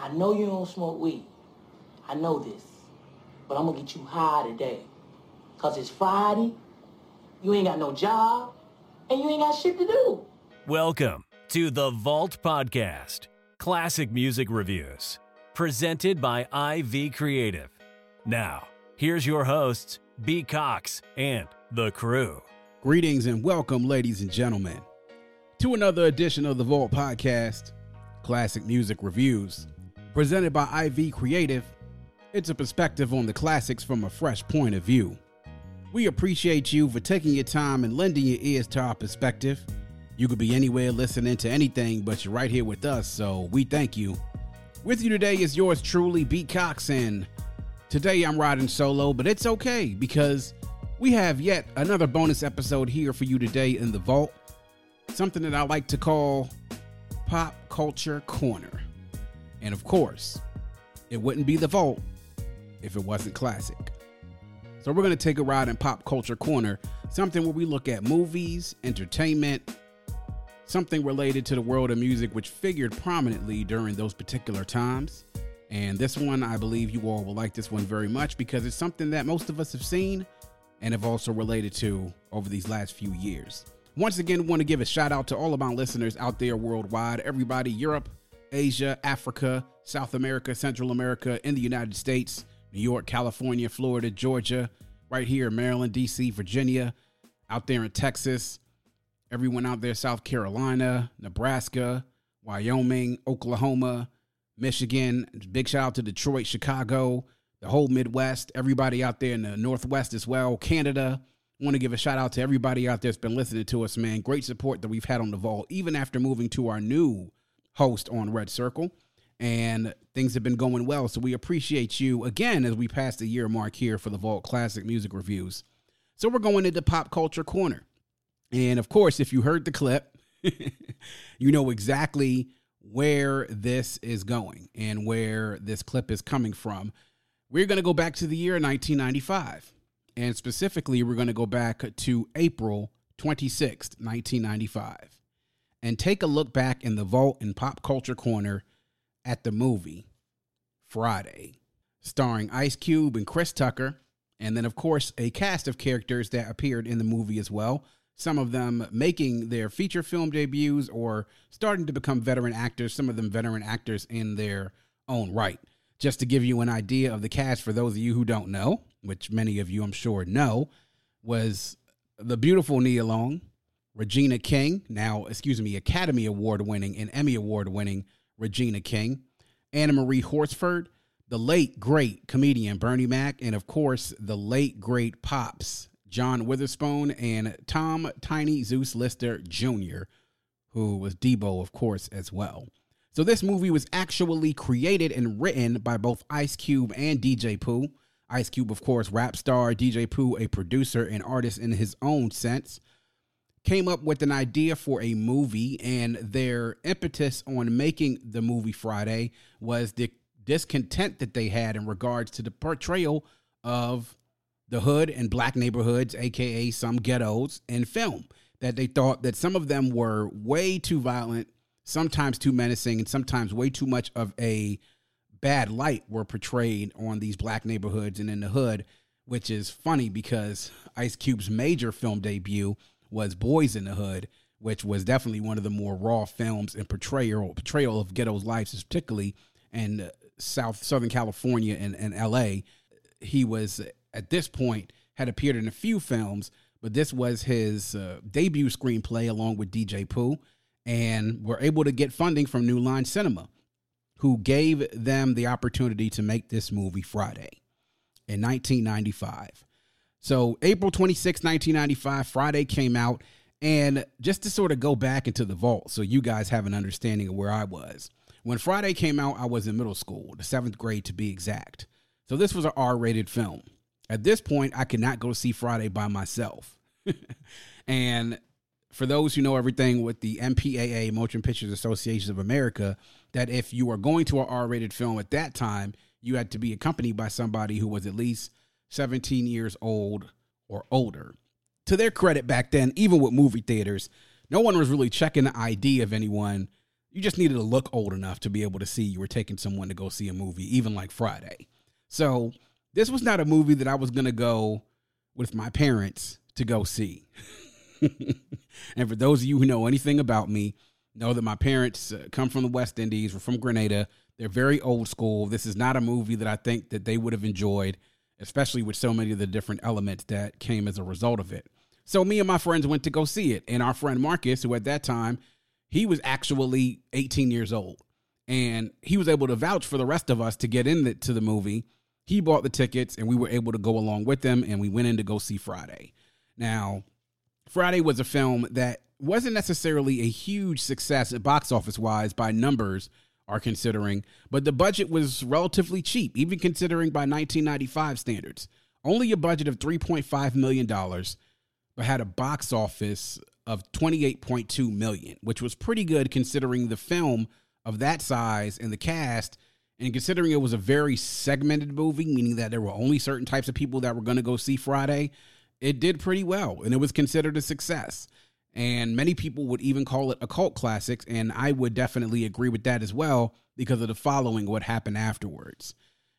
I know you don't smoke weed. I know this. But I'm gonna get you high today. Cause it's Friday, you ain't got no job, and you ain't got shit to do. Welcome to the Vault Podcast, classic music reviews, presented by IV Creative. Now, here's your hosts, B. Cox and the crew. Greetings and welcome, ladies and gentlemen, to another edition of the Vault Podcast, classic music reviews, presented by IV Creative. It's a perspective on the classics from a fresh point of view. We appreciate you for taking your time and lending your ears to our perspective. You could be anywhere listening to anything, but you're right here with us, so we thank you. With you today is yours truly, B. Cox, and today I'm riding solo, but it's okay because we have yet another bonus episode here for you today in the vault. Something that I like to call Pop Culture Corner. And of course, it wouldn't be the vault if it wasn't classic. So we're going to take a ride in Pop Culture Corner, something where we look at movies, entertainment, something related to the world of music which figured prominently during those particular times. And this one, I believe you all will like this one very much because it's something that most of us have seen and have also related to over these last few years. Once again, want to give a shout out to all of my listeners out there worldwide, everybody, Europe, Asia, Africa, South America, Central America, in the United States, New York, California, Florida, Georgia, right here, Maryland, DC, Virginia, out there in Texas, everyone out there, South Carolina, Nebraska, Wyoming, Oklahoma, Michigan. Big shout out to Detroit, Chicago, the whole Midwest, everybody out there in the Northwest as well, Canada. Want to give a shout out to everybody out there that's been listening to us, man. Great support that we've had on the vault, even after moving to our new host on Red Circle. And things have been going well. So we appreciate you again as we pass the year mark here for the Vault Classic Music Reviews. So we're going into Pop Culture Corner. And of course, if you heard the clip, you know exactly where this is going and where this clip is coming from. We're going to go back to the year 1995. And specifically, we're going to go back to April 26th, 1995, and take a look back in the vault in Pop Culture Corner at the movie Friday, starring Ice Cube and Chris Tucker, and then, of course, a cast of characters that appeared in the movie as well. Some of them making their feature film debuts or starting to become veteran actors, some of them veteran actors in their own right. Just to give you an idea of the cast for those of you who don't know, which many of you I'm sure know, was the beautiful Nia Long, Regina King, now, excuse me, Academy Award winning and Emmy Award winning Regina King, Anna Marie Horsford, the late great comedian Bernie Mac, and of course, the late great Pops, John Witherspoon, and Tom Tiny Zeus Lister Jr., who was Debo, of course, as well. So, this movie was actually created and written by both Ice Cube and DJ Pooh. Ice Cube, of course, rap star, DJ Pooh, a producer and artist in his own sense, came up with an idea for a movie, and their impetus on making the movie Friday was the discontent that they had in regards to the portrayal of the hood and black neighborhoods, aka some ghettos, in film. That they thought that some of them were way too violent, sometimes too menacing, and sometimes way too much of a bad light were portrayed on these black neighborhoods and in the hood, which is funny because Ice Cube's major film debut was Boyz n the Hood, which was definitely one of the more raw films and portrayal portrayal of ghetto's lives, particularly in South Southern California and, and L.A. He was at this point had appeared in a few films, but this was his uh, debut screenplay along with DJ Pooh, and were able to get funding from New Line Cinema who gave them the opportunity to make this movie Friday in 1995. So, April 26, 1995, Friday came out. And just to sort of go back into the vault so you guys have an understanding of where I was. When Friday came out, I was in middle school, the seventh grade to be exact. So, this was an R rated film. At this point, I could not go see Friday by myself. and for those who know everything with the MPAA, Motion Pictures Association of America, that if you were going to an R-rated film at that time, you had to be accompanied by somebody who was at least 17 years old or older. To their credit back then, even with movie theaters, no one was really checking the ID of anyone you just needed to look old enough to be able to see you were taking someone to go see a movie, even like Friday. So this was not a movie that I was going to go with my parents to go see. and for those of you who know anything about me, know that my parents uh, come from the West Indies. We're from Grenada. They're very old school. This is not a movie that I think that they would have enjoyed, especially with so many of the different elements that came as a result of it. So me and my friends went to go see it, and our friend Marcus, who at that time he was actually 18 years old, and he was able to vouch for the rest of us to get into the movie. He bought the tickets, and we were able to go along with them, and we went in to go see Friday. Now, Friday was a film that wasn't necessarily a huge success box office wise by numbers are considering, but the budget was relatively cheap, even considering by 1995 standards. Only a budget of $3.5 million, but had a box office of 28.2 million, which was pretty good considering the film of that size and the cast and considering it was a very segmented movie, meaning that there were only certain types of people that were going to go see Friday, it did pretty well and it was considered a success. And many people would even call it a cult classic. And I would definitely agree with that as well because of the following what happened afterwards.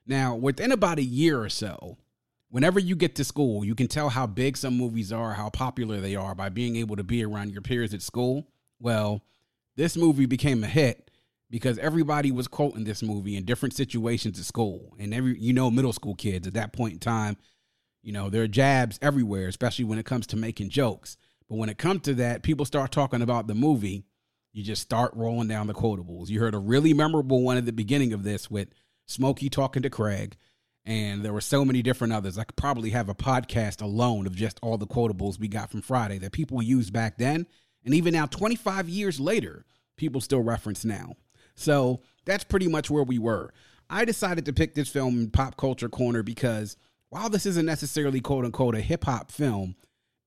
Now, within about a year or so, whenever you get to school, you can tell how big some movies are, how popular they are by being able to be around your peers at school. Well, this movie became a hit because everybody was quoting this movie in different situations at school. And every you know, middle school kids at that point in time, you know, there are jabs everywhere, especially when it comes to making jokes. But when it comes to that, people start talking about the movie, you just start rolling down the quotables. You heard a really memorable one at the beginning of this with Smokey talking to Craig, and there were so many different others. I could probably have a podcast alone of just all the quotables we got from Friday that people used back then, and even now, 25 years later, people still reference now. So that's pretty much where we were. I decided to pick this film in Pop Culture Corner because while this isn't necessarily quote unquote a hip hop film,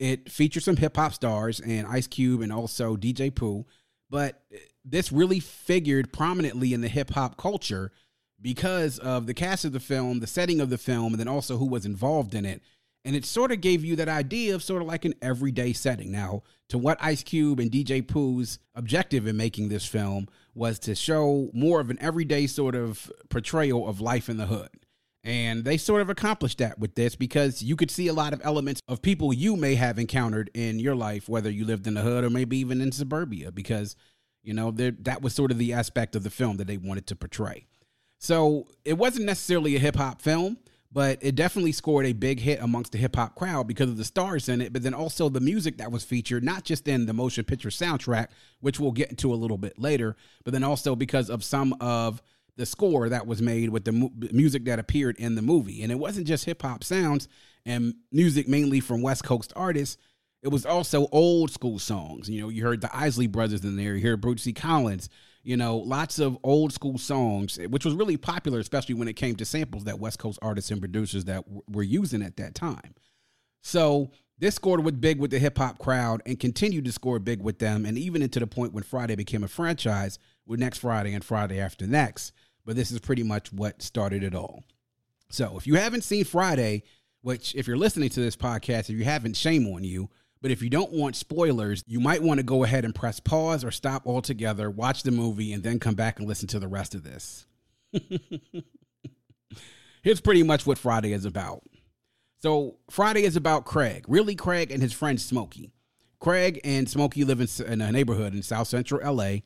it features some hip hop stars and Ice Cube and also DJ Pooh, but this really figured prominently in the hip hop culture because of the cast of the film, the setting of the film, and then also who was involved in it. And it sort of gave you that idea of sort of like an everyday setting. Now, to what Ice Cube and DJ Pooh's objective in making this film was to show more of an everyday sort of portrayal of life in the hood. And they sort of accomplished that with this because you could see a lot of elements of people you may have encountered in your life, whether you lived in the hood or maybe even in suburbia, because, you know, that was sort of the aspect of the film that they wanted to portray. So it wasn't necessarily a hip hop film, but it definitely scored a big hit amongst the hip hop crowd because of the stars in it, but then also the music that was featured, not just in the motion picture soundtrack, which we'll get into a little bit later, but then also because of some of the score that was made with the mu- music that appeared in the movie. And it wasn't just hip hop sounds and music mainly from West Coast artists. It was also old school songs. You know, you heard the Isley Brothers in there, you heard Bootsy Collins, you know, lots of old school songs, which was really popular, especially when it came to samples that West Coast artists and producers that w- were using at that time. So this scored with big with the hip hop crowd and continued to score big with them, and even into the point when Friday became a franchise with next Friday and Friday after next but this is pretty much what started it all. So if you haven't seen Friday, which if you're listening to this podcast, if you haven't, shame on you. But if you don't want spoilers, you might want to go ahead and press pause or stop altogether, watch the movie, and then come back and listen to the rest of this. Here's pretty much what Friday is about. So, Friday is about Craig, really Craig and his friend Smokey. Craig and Smokey live in, in a neighborhood in South Central LA,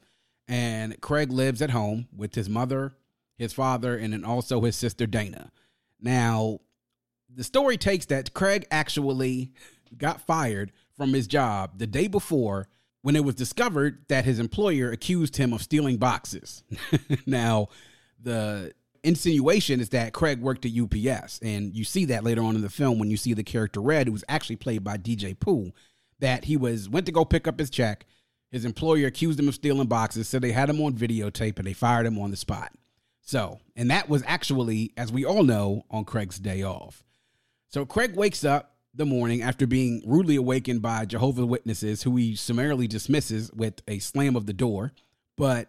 and Craig lives at home with his mother, his father, and then also his sister Dana. Now, the story takes that Craig actually got fired from his job the day before when it was discovered that his employer accused him of stealing boxes. now, the insinuation is that Craig worked at UPS, and you see that later on in the film when you see the character Red, who was actually played by DJ Pooh, that he was went to go pick up his check. His employer accused him of stealing boxes, so they had him on videotape and they fired him on the spot. So, and that was actually, as we all know, on Craig's day off. So Craig wakes up the morning after being rudely awakened by Jehovah's Witnesses, who he summarily dismisses with a slam of the door. But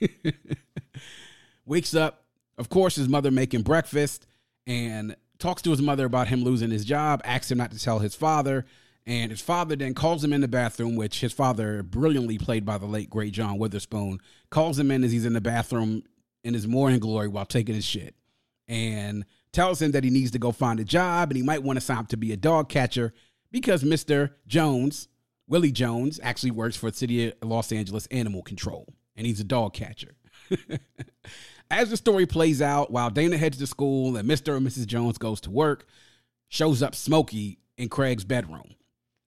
wakes up, of course, his mother making breakfast and talks to his mother about him losing his job, asks him not to tell his father. And his father then calls him in the bathroom, which his father, brilliantly played by the late great John Witherspoon, calls him in as he's in the bathroom in his morning glory while taking his shit. And tells him that he needs to go find a job and he might want to sign up to be a dog catcher because Mr. Jones, Willie Jones, actually works for the City of Los Angeles Animal Control and he's a dog catcher. As the story plays out, while Dana heads to school and Mr. and Mrs. Jones goes to work, shows up Smokey in Craig's bedroom.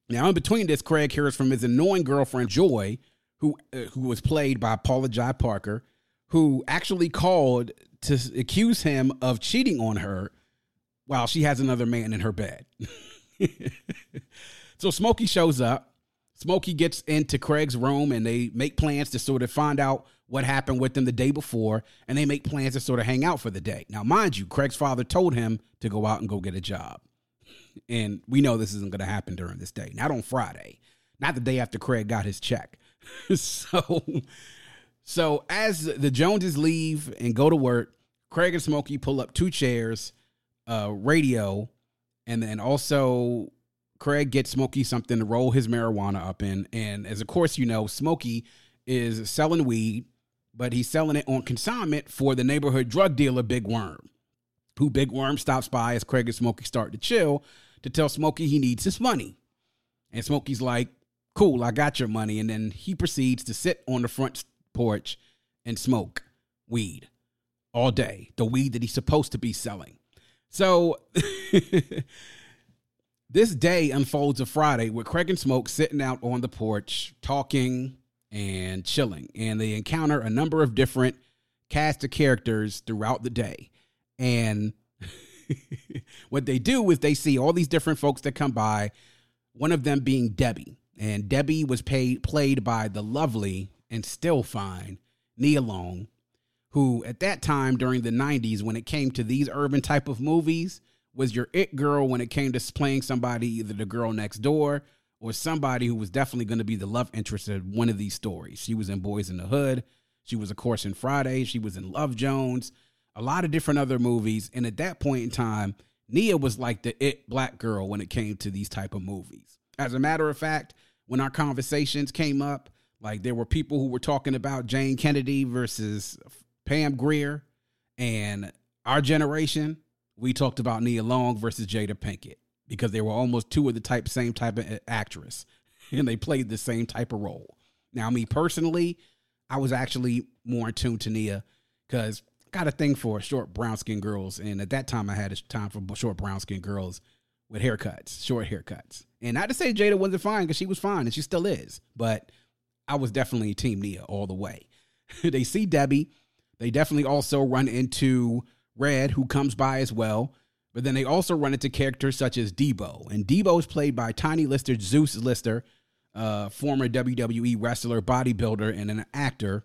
Now, in between this, Craig hears from his annoying girlfriend Joy, who uh, who was played by Paula Jai Parker, who actually called to accuse him of cheating on her while she has another man in her bed. so Smokey shows up. Smokey gets into Craig's room and they make plans to sort of find out what happened with them the day before and they make plans to sort of hang out for the day. Now, mind you, Craig's father told him to go out and go get a job. And we know this isn't going to happen during this day, not on Friday, not the day after Craig got his check. so, so as the Joneses leave and go to work, Craig and Smokey pull up two chairs, uh, radio, and then also Craig gets Smokey something to roll his marijuana up in. And as of course you know, Smokey is selling weed, but he's selling it on consignment for the neighborhood drug dealer Big Worm, who Big Worm stops by as Craig and Smokey start to chill to tell Smokey he needs his money. And Smokey's like, cool, I got your money. And then he proceeds to sit on the front porch and smoke weed all day, the weed that he's supposed to be selling. So this day unfolds a Friday with Craig and Smoke sitting out on the porch talking and chilling. And they encounter a number of different cast of characters throughout the day. And what they do is they see all these different folks that come by, one of them being Debbie. And Debbie was paid, played by the lovely and still fine Nia Long, who at that time during the 90s, when it came to these urban type of movies, was your it girl when it came to playing somebody, either the girl next door or somebody who was definitely going to be the love interest of one of these stories. She was in Boyz n the Hood. She was, of course, in Friday. She was in Love Jones, a lot of different other movies. And at that point in time, Nia was like the it black girl when it came to these type of movies. As a matter of fact, when our conversations came up, like there were people who were talking about Jayne Kennedy versus Pam Grier, and our generation, we talked about Nia Long versus Jada Pinkett because they were almost two of the type same type of actress and they played the same type of role. Now, me personally, I was actually more in tune to Nia because I got a thing for short brown skin girls, and at that time I had a time for short brown skin girls with haircuts, short haircuts. And not to say Jada wasn't fine because she was fine and she still is, but I was definitely Team Nia all the way. they see Debbie. They definitely also run into Red, who comes by as well. But then they also run into characters such as Debo. And Debo is played by Tiny Lister, Zeus Lister, uh, former WWE wrestler, bodybuilder, and an actor.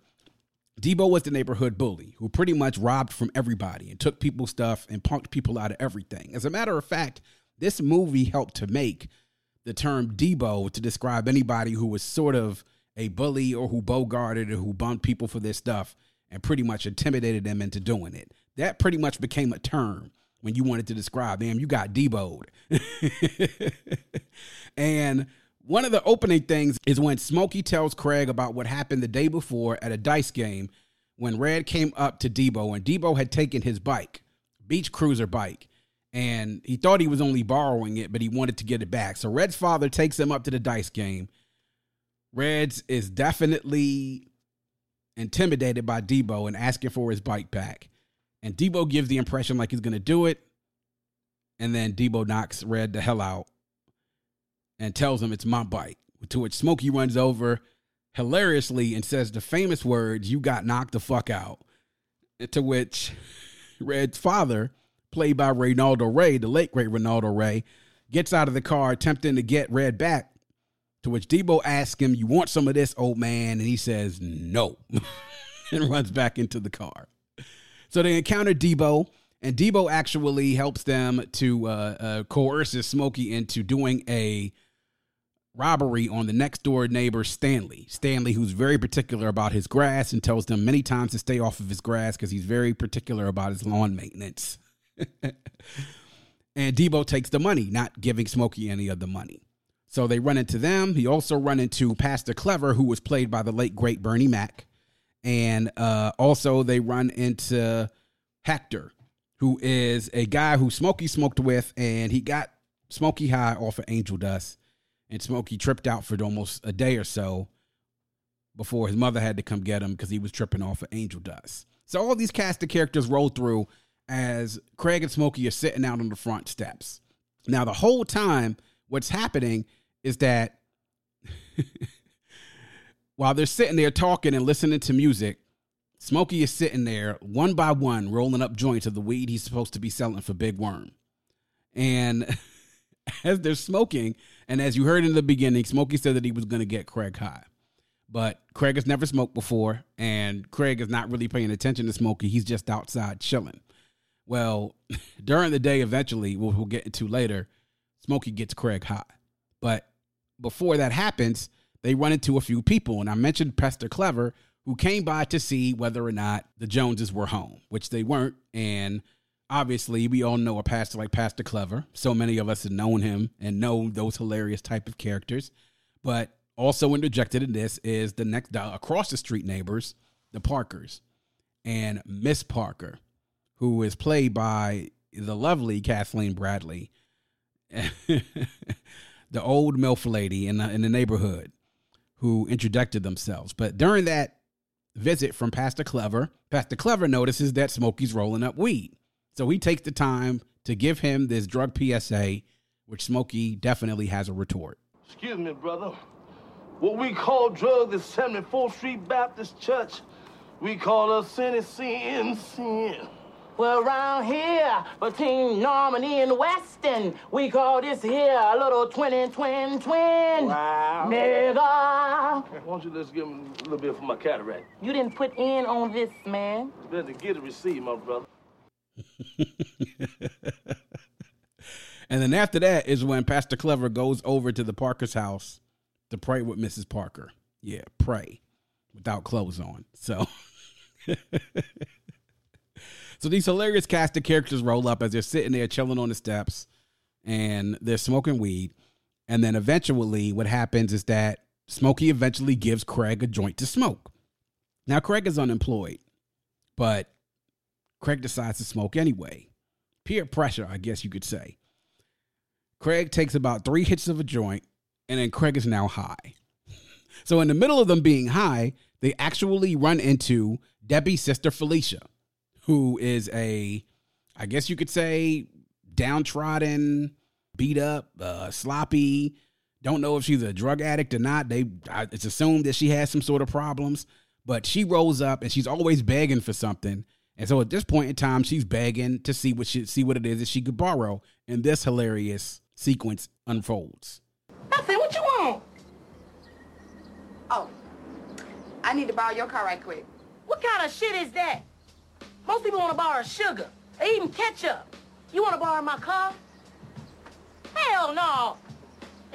Debo was the neighborhood bully who pretty much robbed from everybody and took people's stuff and punked people out of everything. As a matter of fact, this movie helped to make the term Debo to describe anybody who was sort of a bully or who bogarted or who bumped people for their stuff and pretty much intimidated them into doing it. That pretty much became a term when you wanted to describe them. You got deboed. and one of the opening things is when Smokey tells Craig about what happened the day before at a dice game when Red came up to Debo and Debo had taken his bike, beach cruiser bike, and he thought he was only borrowing it, but he wanted to get it back. So Red's father takes him up to the dice game. Reds is definitely intimidated by Debo and asking for his bike back. And Debo gives the impression like he's going to do it. And then Debo knocks Red the hell out and tells him it's my bike. To which Smokey runs over hilariously and says the famous words, You got knocked the fuck out. To which Red's father, played by Reynaldo Rey, the late great Reynaldo Rey, gets out of the car attempting to get Red back. To which Debo asks him, You want some of this, old man? And he says, No, and runs back into the car. So they encounter Debo, and Debo actually helps them to uh, uh, coerce Smokey into doing a robbery on the next door neighbor Stanley. Stanley, who's very particular about his grass and tells them many times to stay off of his grass because he's very particular about his lawn maintenance. and Debo takes the money, not giving Smokey any of the money. So they run into them. He also run into Pastor Clever, who was played by the late great Bernie Mac, and uh, also they run into Hector, who is a guy who Smokey smoked with, and he got Smokey high off of angel dust, and Smokey tripped out for almost a day or so before his mother had to come get him because he was tripping off of angel dust. So all these cast of characters roll through as Craig and Smokey are sitting out on the front steps. Now the whole time, what's happening is that while they're sitting there talking and listening to music, Smokey is sitting there one by one rolling up joints of the weed he's supposed to be selling for Big Worm. And as they're smoking, and as you heard in the beginning, Smokey said that he was going to get Craig high. But Craig has never smoked before, and Craig is not really paying attention to Smokey. He's just outside chilling. Well, during the day, eventually, we'll, we'll get into later, Smokey gets Craig high. But before that happens, they run into a few people. And I mentioned Pastor Clever, who came by to see whether or not the Joneses were home, which they weren't. And obviously, we all know a pastor like Pastor Clever. So many of us have known him and know those hilarious type of characters. But also interjected in this is the next across the street neighbors, the Parkers, and Miss Parker, who is played by the lovely Kathleen Bradley. the old MILF lady in the, in the neighborhood who introduced themselves. But during that visit from Pastor Clever, Pastor Clever notices that Smokey's rolling up weed. So he takes the time to give him this drug PSA, which Smokey definitely has a retort. Excuse me, brother. What we call drugs is 74th Street Baptist Church. We call us sin sin, sin. Well, around here, between Normandie and Weston, we call this here a little twin twin twin. Wow. Nigga. Why don't you just give me a little bit for my cataract? You didn't put in on this, man. Better get a receipt, my brother. and then after that is when Pastor Clever goes over to the Parker's house to pray with Mrs. Parker. Yeah, pray without clothes on. So So these hilarious cast of characters roll up as they're sitting there chilling on the steps and they're smoking weed. And then eventually what happens is that Smokey eventually gives Craig a joint to smoke. Now Craig is unemployed, but Craig decides to smoke anyway. Peer pressure, I guess you could say. Craig takes about three hits of a joint, and then Craig is now high. So in the middle of them being high, they actually run into Debbie's sister Felicia who is a, I guess you could say, downtrodden, beat up, uh, sloppy. Don't know if she's a drug addict or not. They, it's assumed that she has some sort of problems, but she rolls up and she's always begging for something. And so at this point in time, she's begging to see what she see what it is that she could borrow. And this hilarious sequence unfolds. Nothing. What you want? Oh, I need to borrow your car right quick. What kind of shit is that? Most people want to borrow sugar, or even ketchup. You want to borrow my car? Hell no.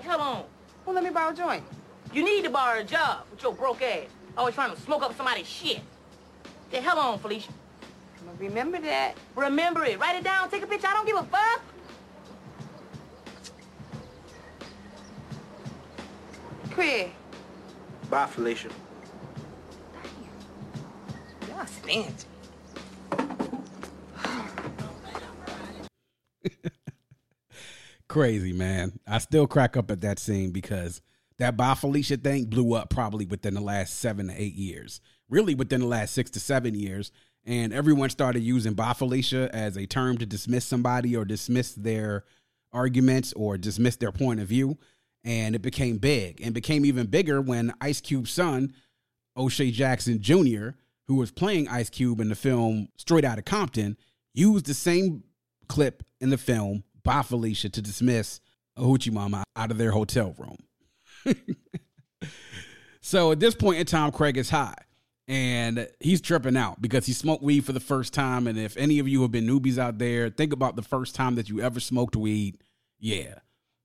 Hell on. Well, let me borrow a joint. You need to borrow a job with your broke ass. Always trying to smoke up somebody's shit. The hell on, Felicia. I'm gonna remember that. Remember it. Write it down. Take a picture. I don't give a fuck. Craig, Bye, Felicia. Damn. y'all stingy. Crazy, man. I still crack up at that scene because that Bye Felicia thing blew up probably within the last seven to eight years. Really within the last six to seven years. And everyone started using Bye Felicia as a term to dismiss somebody or dismiss their arguments or dismiss their point of view. And it became big and became even bigger when Ice Cube's son, O'Shea Jackson Jr., who was playing Ice Cube in the film Straight Outta Compton, used the same clip in the film Bye Felicia to dismiss a hoochie mama out of their hotel room. so at this point in time, Craig is high and he's tripping out because he smoked weed for the first time. And if any of you have been newbies out there, think about the first time that you ever smoked weed. Yeah.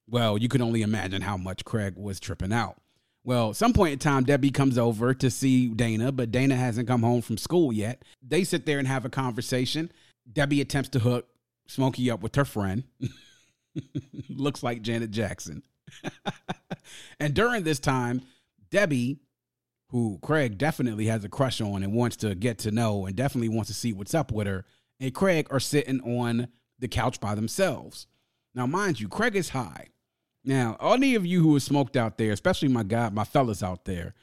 Well, you can only imagine how much Craig was tripping out. Well, some point in time, Debbie comes over to see Dana, but Dana hasn't come home from school yet. They sit there and have a conversation. Debbie attempts to hook Smokey up with her friend. Looks like Janet Jackson. and during this time, Debbie, who Craig definitely has a crush on and wants to get to know and definitely wants to see what's up with her, and Craig are sitting on the couch by themselves. Now, mind you, Craig is high. Now, any of you who have smoked out there, especially my guy, my fellas out there,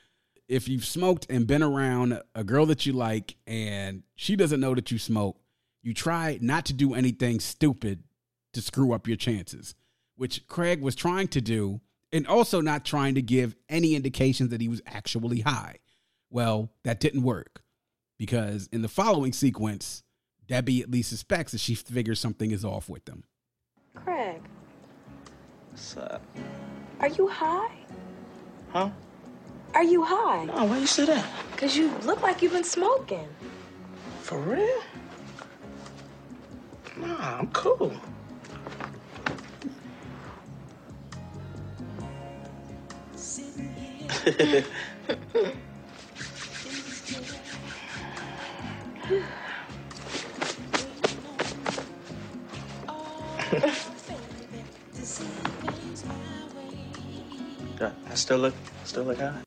if you've smoked and been around a girl that you like and she doesn't know that you smoke, you try not to do anything stupid to screw up your chances, which Craig was trying to do, and also not trying to give any indications that he was actually high. Well, that didn't work because in the following sequence, Debbie at least suspects that she figures something is off with them. Craig, What's up? are you high? Huh? Are you high? No, why you say that? Because you look like you've been smoking. For real? Nah, I'm cool. I still look, still look high.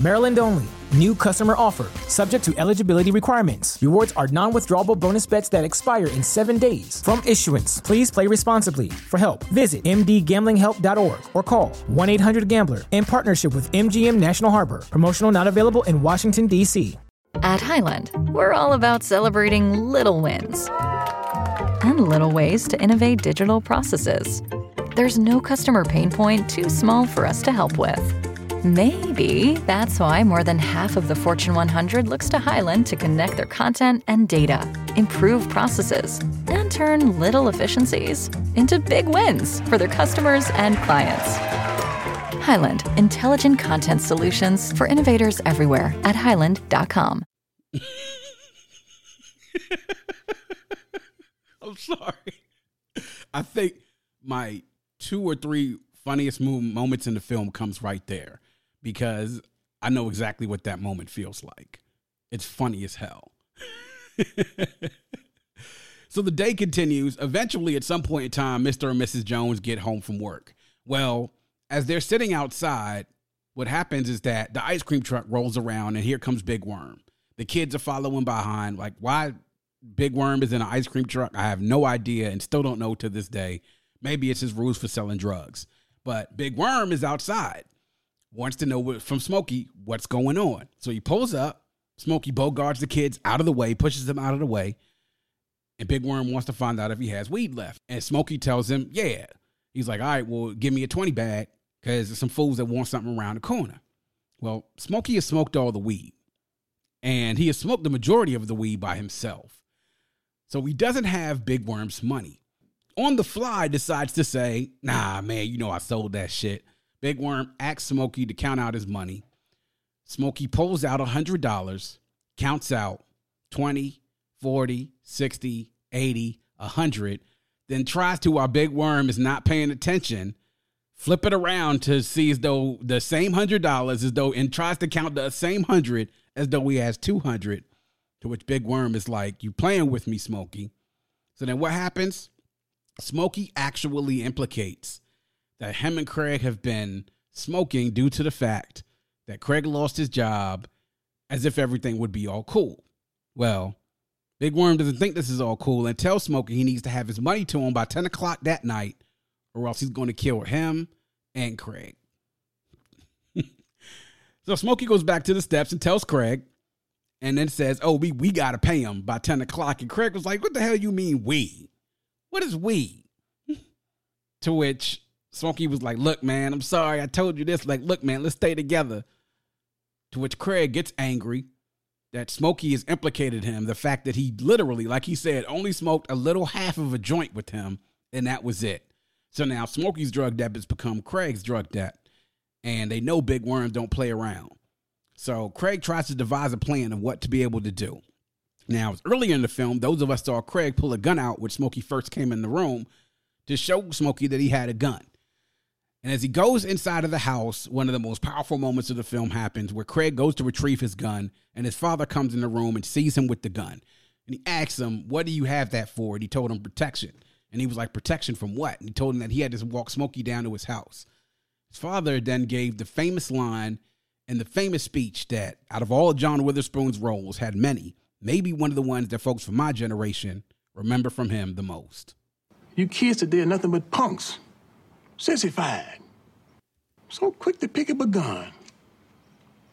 Maryland only. New customer offer. Subject to eligibility requirements. Rewards are non withdrawable bonus bets that expire in seven days. From issuance, please play responsibly. For help, visit mdgamblinghelp.org or call 1 800 Gambler in partnership with MGM National Harbor. Promotional not available in Washington, D.C. At Hyland, we're all about celebrating little wins and little ways to innovate digital processes. There's no customer pain point too small for us to help with. Maybe that's why more than half of the Fortune 100 looks to Hyland to connect their content and data, improve processes, and turn little efficiencies into big wins for their customers and clients. Hyland, intelligent content solutions for innovators everywhere at hyland.com. I'm sorry. I think my two or three funniest moments in the film comes right there because I know exactly what that moment feels like. It's funny as hell. so the day continues. Eventually, at some point in time, Mr. and Mrs. Jones get home from work. Well, as they're sitting outside, what happens is that the ice cream truck rolls around and here comes Big Worm. The kids are following behind. Like, why Big Worm is in an ice cream truck? I have no idea and still don't know to this day. Maybe it's his rules for selling drugs. But Big Worm is outside, wants to know what, from Smokey what's going on. So he pulls up. Smokey bogards the kids out of the way, pushes them out of the way. And Big Worm wants to find out if he has weed left. And Smokey tells him, yeah. He's like, all right, well, give me a 20 bag because there's some fools that want something around the corner. Well, Smokey has smoked all the weed. And he has smoked the majority of the weed by himself. So he doesn't have Big Worm's money. On the fly, decides to say, nah, man, you know I sold that shit. Big Worm asks Smokey to count out his money. Smokey pulls out $100, counts out 20, 40, 60, 80, 100, then tries to, while Big Worm is not paying attention, flip it around to see as though the same $100 as though, and tries to count the same 100 as though he has 200, to which Big Worm is like, you playing with me, Smokey. So then what happens? Smokey actually implicates that him and Craig have been smoking due to the fact that Craig lost his job as if everything would be all cool. Well, Big Worm doesn't think this is all cool and tells Smokey he needs to have his money to him by 10 o'clock that night or else he's going to kill him and Craig. so Smokey goes back to the steps and tells Craig and then says, Oh, we, we got to pay him by 10 o'clock. And Craig was like, What the hell you mean we? What is we? to which Smokey was like, Look, man, I'm sorry. I told you this. Like, look, man, let's stay together. To which Craig gets angry that Smokey has implicated him. The fact that he literally, like he said, only smoked a little half of a joint with him, and that was it. So now Smokey's drug debt has become Craig's drug debt, and they know Big Worm don't play around. So Craig tries to devise a plan of what to be able to do. Now, earlier in the film, those of us saw Craig pull a gun out when Smokey first came in the room to show Smokey that he had a gun. And as he goes inside of the house, one of the most powerful moments of the film happens where Craig goes to retrieve his gun, and his father comes in the room and sees him with the gun. And he asks him, What do you have that for? And he told him, Protection. And he was like, Protection from what? And he told him that he had to walk Smokey down to his house. His father then gave the famous line and the famous speech that, out of all John Witherspoon's roles, had many, maybe one of the ones that folks from my generation remember from him the most. You kids today are nothing but punks, sissified, so quick to pick up a gun.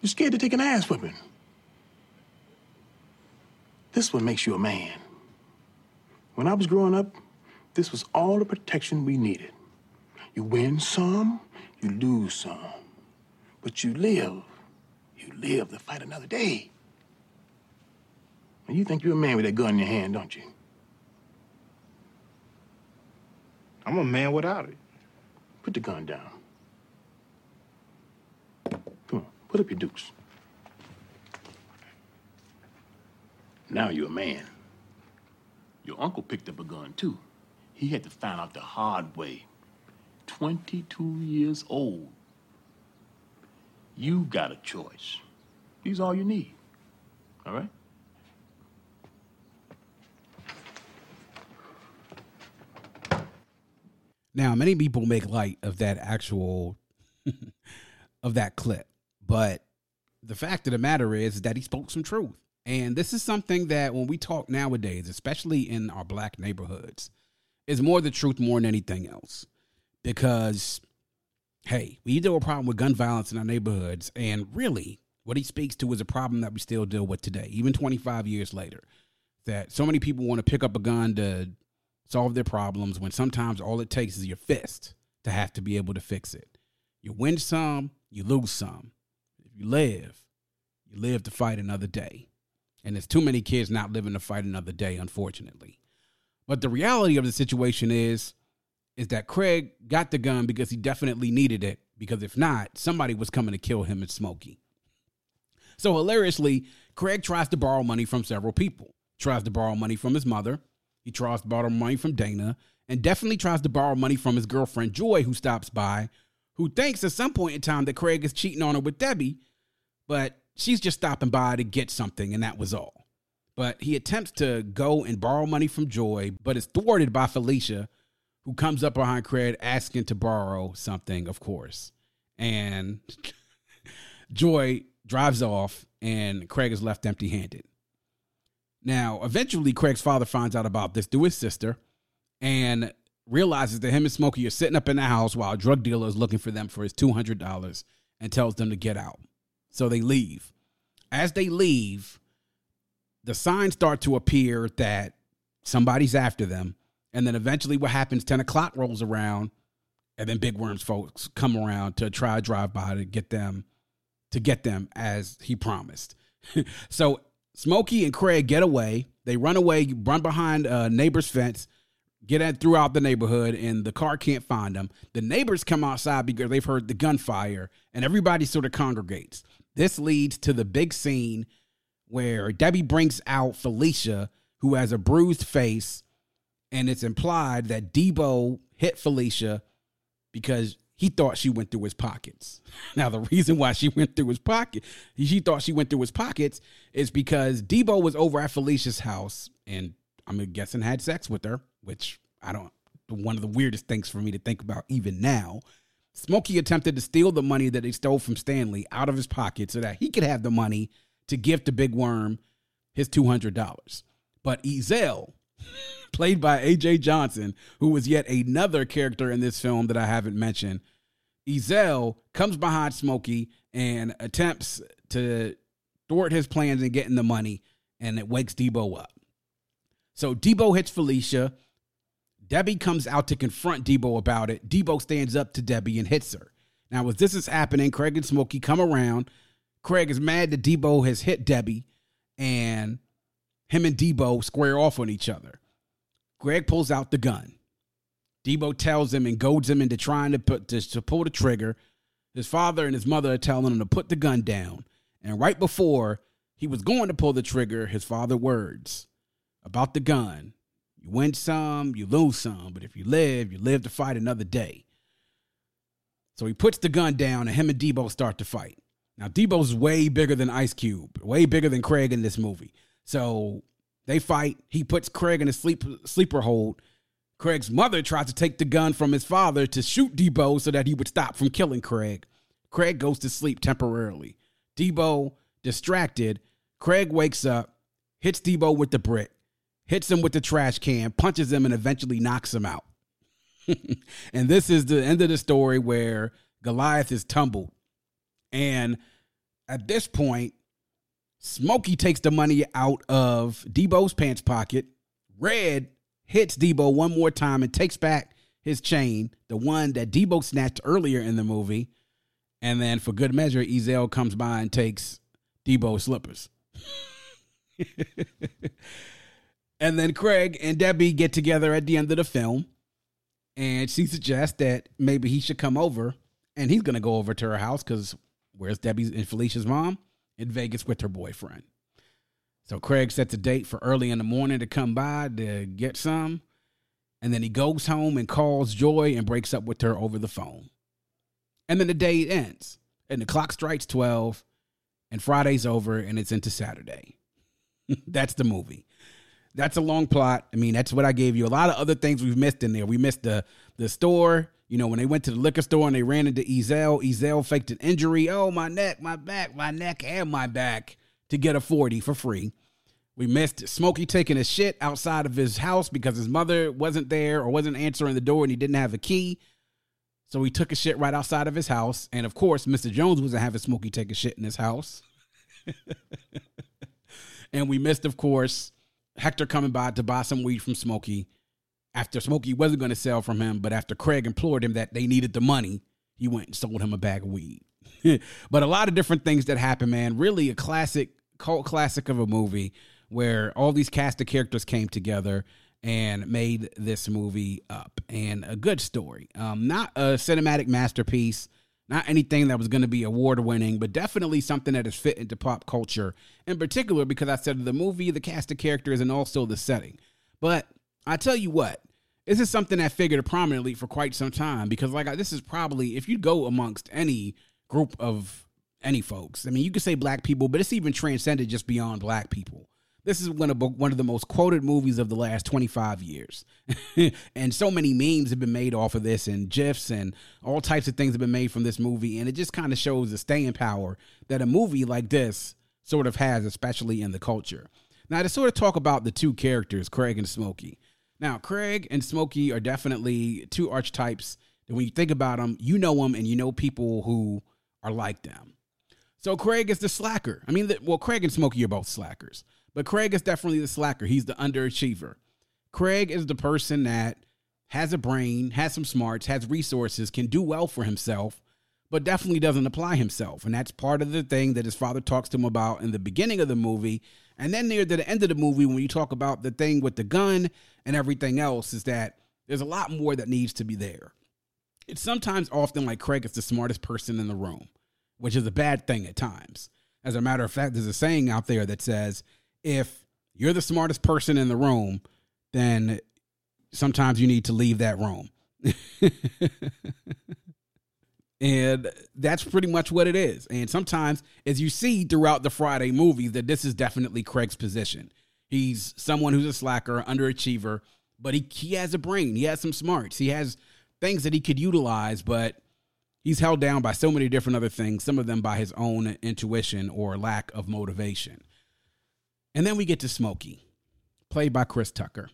You're scared to take an ass whipping. This one makes you a man. When I was growing up, this was all the protection we needed. You win some, you lose some. But you live. You live to fight another day. And you think you're a man with that gun in your hand, don't you? I'm a man without it. Put the gun down. Come on, put up your dukes. Now you're a man. Your uncle picked up a gun, too. He had to find out the hard way. 22 years old. You got a choice. These are all you need. All right? Now, many people make light of that actual of that clip, but the fact of the matter is that he spoke some truth. And this is something that when we talk nowadays, especially in our black neighborhoods, is more the truth more than anything else. Because hey, we deal with a problem with gun violence in our neighborhoods, and really, what he speaks to is a problem that we still deal with today, even 25 years later. That so many people want to pick up a gun to solve their problems when sometimes all it takes is your fist to have to be able to fix it. You win some, you lose some. If you live, you live to fight another day. And there's too many kids not living to fight another day, unfortunately. But the reality of the situation is, is that Craig got the gun because he definitely needed it. Because if not, somebody was coming to kill him and Smokey. So hilariously, Craig tries to borrow money from several people. Tries to borrow money from his mother. He tries to borrow money from Dana, and definitely tries to borrow money from his girlfriend Joy, who stops by, who thinks at some point in time that Craig is cheating on her with Debbie, but she's just stopping by to get something, and that was all. But he attempts to go and borrow money from Joy, but is thwarted by Felicia, who comes up behind Craig asking to borrow something, of course. And Joy drives off, and Craig is left empty handed. Now, eventually, Craig's father finds out about this through his sister and realizes that him and Smokey are sitting up in the house while a drug dealer is looking for them for his $200 and tells them to get out. So they leave. As they leave, the signs start to appear that somebody's after them. And then eventually, what happens 10 o'clock rolls around, and then Big Worm's folks come around to try to drive by to get them to get them as he promised. so Smokey and Craig get away. They run away, run behind a neighbor's fence, get at throughout the neighborhood, and the car can't find them. The neighbors come outside because they've heard the gunfire, and everybody sort of congregates. This leads to the big scene where Debbie brings out Felicia, who has a bruised face, and it's implied that Debo hit Felicia because he thought she went through his pockets. Now, the reason why she went through his pocket, she thought she went through his pockets, is because Debo was over at Felicia's house and I'm guessing had sex with her, which I don't, one of the weirdest things for me to think about even now. Smokey attempted to steal the money that he stole from Stanley out of his pocket so that he could have the money to give to Big Worm his $200. But Ezell, played by AJ Johnson, who was yet another character in this film that I haven't mentioned, Ezell comes behind Smokey and attempts to thwart his plans in getting the money, and it wakes Debo up. So Debo hits Felicia. Debbie comes out to confront Debo about it. Debo stands up to Debbie and hits her. Now, as this is happening, Craig and Smokey come around. Craig is mad that Debo has hit Debbie, and him and Debo square off on each other. Greg pulls out the gun. Debo tells him and goads him into trying to put to, to pull the trigger. His father and his mother are telling him to put the gun down. And right before he was going to pull the trigger, his father words about the gun. You win some, you lose some, but if you live, you live to fight another day. So he puts the gun down and him and Debo start to fight. Now Debo's way bigger than Ice Cube, way bigger than Craig in this movie. So they fight. He puts Craig in a sleep sleeper hold. Craig's mother tries to take the gun from his father to shoot Debo so that he would stop from killing Craig. Craig goes to sleep temporarily. Debo, distracted, Craig wakes up, hits Debo with the brick, hits him with the trash can, punches him, and eventually knocks him out. and this is the end of the story where Goliath is tumbled. And at this point, Smokey takes the money out of Debo's pants pocket. Red hits Debo one more time and takes back his chain, the one that Debo snatched earlier in the movie. And then, for good measure, Ezal comes by and takes Debo's slippers. and then Craig and Debbie get together at the end of the film. And she suggests that maybe he should come over. And he's going to go over to her house because where's Debbie's and Felicia's mom? In Vegas with her boyfriend. So Craig sets a date for early in the morning to come by to get some. And then he goes home and calls Joy and breaks up with her over the phone. And then the day ends. And the clock strikes 12 and Friday's over and it's into Saturday. that's the movie. That's a long plot. I mean, that's what I gave you. A lot of other things we've missed in there. We missed the the store. You know, when they went to the liquor store and they ran into Ezal, Ezal faked an injury. Oh, my neck, my back, my neck, and my back to get a 40 for free. We missed Smokey taking a shit outside of his house because his mother wasn't there or wasn't answering the door and he didn't have a key. So he took a shit right outside of his house. And of course, Mr. Jones wasn't having Smokey take a shit in his house. and we missed, of course, Hector coming by to buy some weed from Smokey after Smokey wasn't going to sell from him, but after Craig implored him that they needed the money, he went and sold him a bag of weed. but a lot of different things that happen, man. Really a classic, cult classic of a movie where all these cast of characters came together and made this movie up. And a good story. Um, not a cinematic masterpiece, not anything that was going to be award winning, but definitely something that is fit into pop culture, in particular because I said the movie, the cast of characters, and also the setting. But I tell you what, this is something that figured prominently for quite some time because, like, this is probably if you go amongst any group of any folks, I mean, you could say black people, but it's even transcended just beyond black people. This is one of one of the most quoted movies of the last 25 years. and so many memes have been made off of this and gifs and all types of things have been made from this movie and it just kind of shows the staying power that a movie like this sort of has especially in the culture. Now to sort of talk about the two characters, Craig and Smokey. Now, Craig and Smokey are definitely two archetypes that when you think about them, you know them and you know people who are like them. So Craig is the slacker. I mean, the, well, Craig and Smokey are both slackers. But Craig is definitely the slacker. He's the underachiever. Craig is the person that has a brain, has some smarts, has resources, can do well for himself, but definitely doesn't apply himself. And that's part of the thing that his father talks to him about in the beginning of the movie. And then near to the end of the movie, when you talk about the thing with the gun and everything else, is that there's a lot more that needs to be there. It's sometimes often like Craig is the smartest person in the room, which is a bad thing at times. As a matter of fact, there's a saying out there that says, if you're the smartest person in the room, then sometimes you need to leave that room. and that's pretty much what it is. And sometimes, as you see throughout the Friday movies, that this is definitely Craig's position. He's someone who's a slacker, underachiever, but he, he has a brain. He has some smarts. He has things that he could utilize, but he's held down by so many different other things, some of them by his own intuition or lack of motivation. And then we get to Smokey, played by Chris Tucker.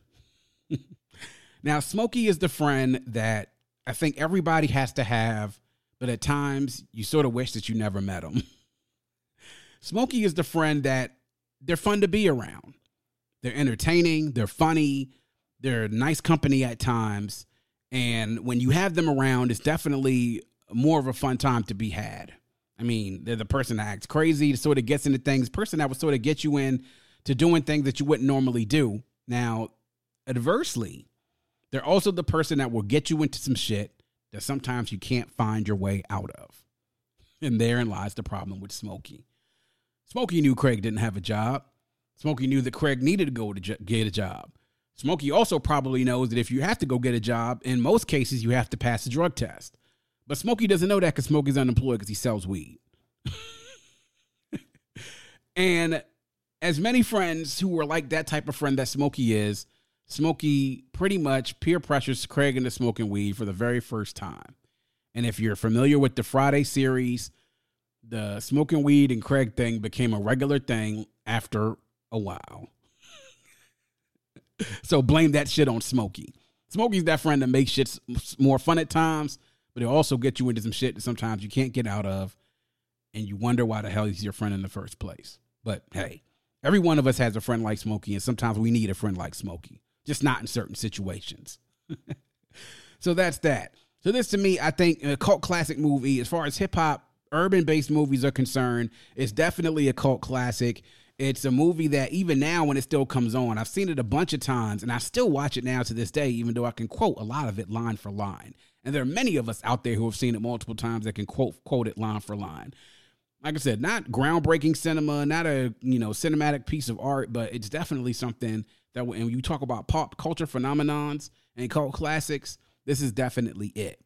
now, Smokey is the friend that I think everybody has to have, but at times you sort of wish that you never met him. Smokey is the friend that they're fun to be around. They're entertaining, they're funny, they're nice company at times. And when you have them around, it's definitely more of a fun time to be had. I mean, they're the person that acts crazy, sort of gets into things, person that would sort of get you in to doing things that you wouldn't normally do. Now, adversely, they're also the person that will get you into some shit that sometimes you can't find your way out of. And therein lies the problem with Smokey. Smokey knew Craig didn't have a job. Smokey knew that Craig needed to go to get a job. Smokey also probably knows that if you have to go get a job, in most cases, you have to pass a drug test. But Smokey doesn't know that because Smokey's unemployed because he sells weed. and as many friends who were like that type of friend that Smokey is, Smokey pretty much peer pressures Craig into smoking weed for the very first time. And if you're familiar with the Friday series, the smoking weed and Craig thing became a regular thing after a while. so blame that shit on Smokey. Smokey's that friend that makes shit more fun at times, but it'll also get you into some shit that sometimes you can't get out of, and you wonder why the hell he's your friend in the first place. But hey, every one of us has a friend like Smokey, and sometimes we need a friend like Smokey, just not in certain situations. so that's that. So this to me, I think a cult classic movie as far as hip hop, urban based movies are concerned, is definitely a cult classic. It's a movie that even now, when it still comes on, I've seen it a bunch of times, and I still watch it now to this day, even though I can quote a lot of it line for line. And there are many of us out there who have seen it multiple times that can quote quote it line for line. Like I said, not groundbreaking cinema, not a you know cinematic piece of art, but it's definitely something that when you talk about pop culture phenomenons and cult classics, this is definitely it.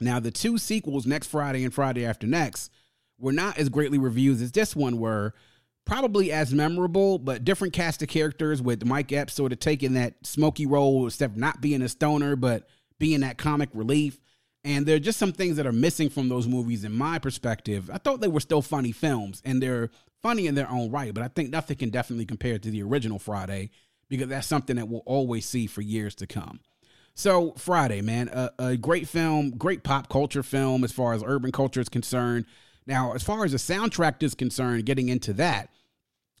Now, the two sequels, next Friday and Friday after next, were not as greatly reviewed as this one were. Probably as memorable, but different cast of characters with Mike Epps sort of taking that smoky role of not being a stoner, but being that comic relief. And there are just some things that are missing from those movies in my perspective. I thought they were still funny films, and they're funny in their own right, but I think nothing can definitely compare to the original Friday because that's something that we'll always see for years to come. So Friday, man, a, a, great film, great pop culture film as far as urban culture is concerned. Now, as far as the soundtrack is concerned, getting into that,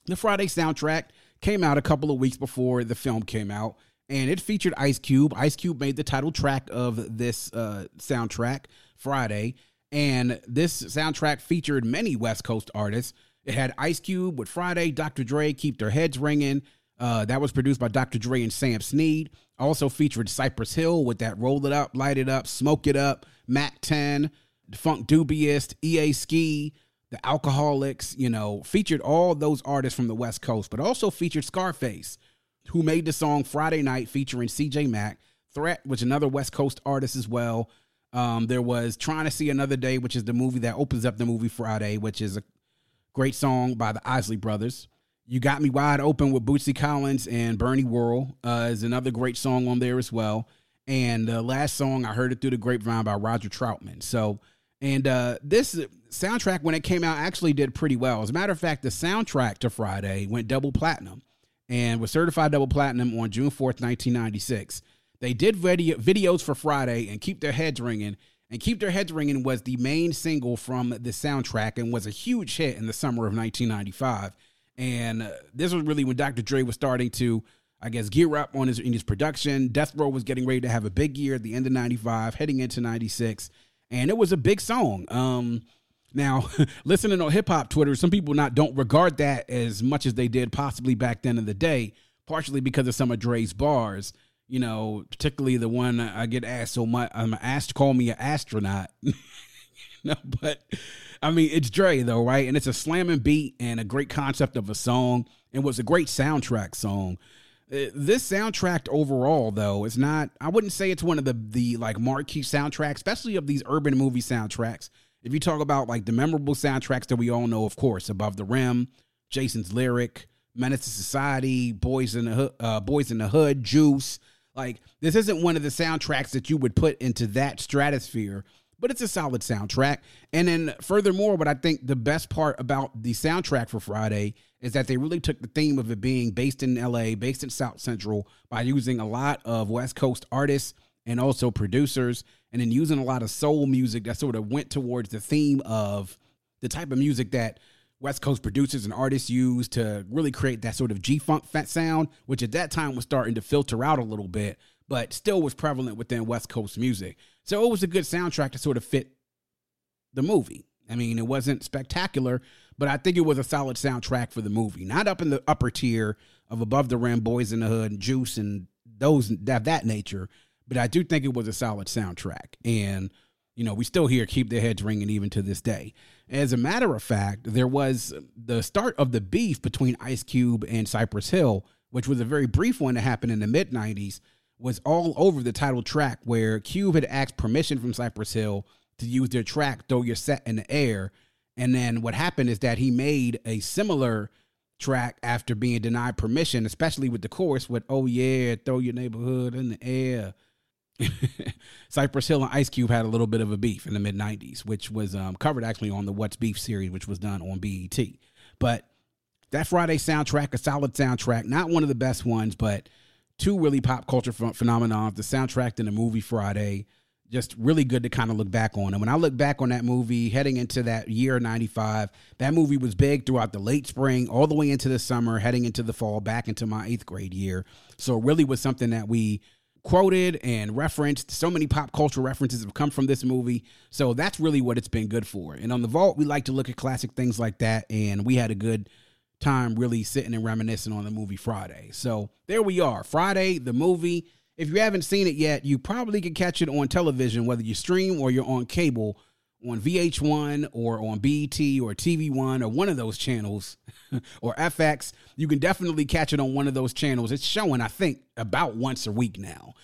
the Friday soundtrack came out a couple of weeks before the film came out, and it featured Ice Cube. Ice Cube made the title track of this uh, soundtrack, Friday, and this soundtrack featured many West Coast artists. It had Ice Cube with Friday, Dr. Dre, Keep Their Heads Ringing. Uh, that was produced by Dr. Dre and Sam Sneed. Also featured Cypress Hill with that Roll It Up, Light It Up, Smoke It Up, Mack 10, Funkdoobiest, EA Ski, The Alkaholiks, you know, featured all those artists from the West Coast, but also featured Scarface, who made the song Friday Night featuring CJ Mac. Threat, which another West Coast artist as well. Um, there was Trying to See Another Day, which is the movie that opens up the movie Friday, which is a great song by the Isley Brothers. You Got Me Wide Open with Bootsy Collins and Bernie Worrell uh, is another great song on there as well. And the last song, I heard it through the grapevine by Roger Troutman. So, and uh, this soundtrack, when it came out, actually did pretty well. As a matter of fact, the soundtrack to Friday went double platinum and was certified double platinum on June 4th, 1996. They did video, videos for Friday and Keep Their Heads Ringing. And Keep Their Heads Ringing was the main single from the soundtrack and was a huge hit in the summer of 1995. And uh, this was really when Dr. Dre was starting to, I guess, gear up on his in his production. Death Row was getting ready to have a big year at the end of 95, heading into 96. And it was a big song. Um, now, listening on hip hop Twitter, some people not don't regard that as much as they did possibly back then in the day, partially because of some of Dre's bars. You know, particularly the one I get asked so much. I'm asked to call me an astronaut. but I mean, it's Dre though, right? And it's a slamming beat and a great concept of a song, and was a great soundtrack song. Uh, this soundtrack overall, though, is not. I wouldn't say it's one of the the like marquee soundtracks, especially of these urban movie soundtracks. If you talk about like the memorable soundtracks that we all know, of course, Above the Rim, Jason's Lyric, Menace to Society, Boyz n the Hood, uh, Boyz n the Hood, Juice. Like this isn't one of the soundtracks that you would put into that stratosphere but it's a solid soundtrack. And then, furthermore, what I think the best part about the soundtrack for Friday is that they really took the theme of it being based in LA, based in South Central, by using a lot of West Coast artists and also producers, and then using a lot of soul music that sort of went towards the theme of the type of music that West Coast producers and artists use to really create that sort of G Funk sound, which at that time was starting to filter out a little bit, but still was prevalent within West Coast music. So it was a good soundtrack to sort of fit the movie. I mean, it wasn't spectacular, but I think it was a solid soundtrack for the movie. Not up in the upper tier of Above the Rim, Boyz n the Hood, and Juice, and those that that nature, but I do think it was a solid soundtrack. And you know, we still hear keep their heads ringing even to this day. As a matter of fact, there was the start of the beef between Ice Cube and Cypress Hill, which was a very brief one that happened in the mid 90s, was all over the title track where Cube had asked permission from Cypress Hill to use their track Throw Your Set in the Air. And then what happened is that he made a similar track after being denied permission, especially with the chorus with "Oh yeah, throw your neighborhood in the air." Cypress Hill and Ice Cube had a little bit of a beef in the mid '90s, which was um, covered actually on the What's Beef series, which was done on BET. But that Friday soundtrack, a solid soundtrack, not one of the best ones, but two really pop culture ph- phenomenons. The soundtrack and the movie Friday, just really good to kind of look back on. And when I look back on that movie, heading into that year '95, that movie was big throughout the late spring, all the way into the summer, heading into the fall, back into my eighth grade year. So it really was something that we quoted and referenced. So many pop culture references have come from this movie. So that's really what it's been good for. And on the vault, we like to look at classic things like that. And we had a good time really sitting and reminiscing on the movie Friday. So there we are. Friday, the movie. If you haven't seen it yet, you probably can catch it on television, whether you stream or you're on cable on VH1 or on BET or TV1 or one of those channels or FX. You can definitely catch it on one of those channels. It's showing, I think, about once a week now.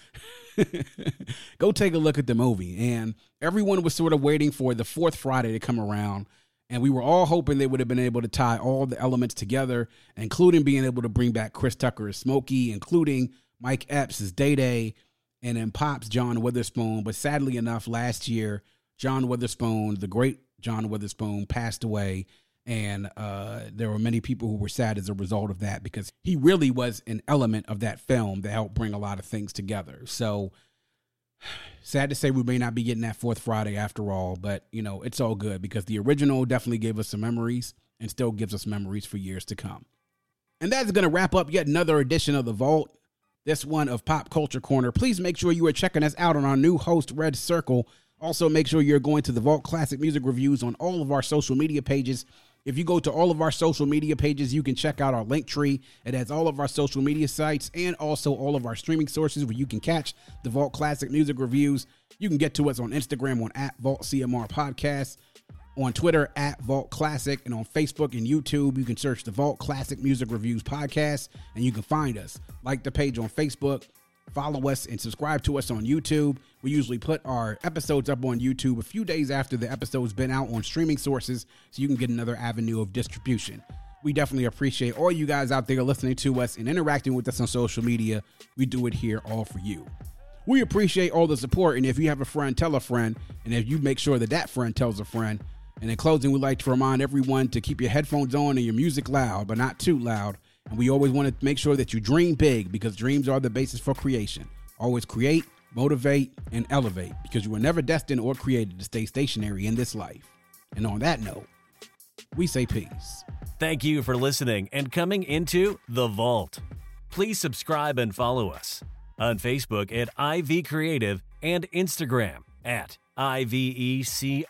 Go take a look at the movie. And everyone was sort of waiting for the fourth Friday to come around. And we were all hoping they would have been able to tie all the elements together, including being able to bring back Chris Tucker as Smokey, including Mike Epps as Day Day, and then Pops John Witherspoon. But sadly enough, last year, John Witherspoon, the great John Witherspoon, passed away. And uh, there were many people who were sad as a result of that because he really was an element of that film that helped bring a lot of things together. So sad to say we may not be getting that fourth Friday after all, but you know, it's all good because the original definitely gave us some memories and still gives us memories for years to come. And that's going to wrap up yet another edition of The Vault, this one of Pop Culture Corner. Please make sure you are checking us out on our new host, RedCircle. Also, make sure you're going to the Vault Classic Music Reviews on all of our social media pages. If you go to all of our social media pages, you can check out our Linktree. It has all of our social media sites and also all of our streaming sources where you can catch the Vault Classic Music Reviews. You can get to us on Instagram on at Vault CMR Podcast, on Twitter at Vault Classic, and on Facebook and YouTube. You can search the Vault Classic Music Reviews Podcast and you can find us. Like the page on Facebook, follow us, and subscribe to us on YouTube. We usually put our episodes up on YouTube a few days after the episode's been out on streaming sources so you can get another avenue of distribution. We definitely appreciate all you guys out there listening to us and interacting with us on social media. We do it here all for you. We appreciate all the support, and if you have a friend, tell a friend, and if you make sure that that friend tells a friend. And in closing, we'd like to remind everyone to keep your headphones on and your music loud, but not too loud. And we always want to make sure that you dream big because dreams are the basis for creation. Always create, motivate, and elevate because you were never destined or created to stay stationary in this life. And on that note, we say peace. Thank you for listening and coming into The Vault. Please subscribe and follow us on Facebook at IV Creative and Instagram at IVECRE8.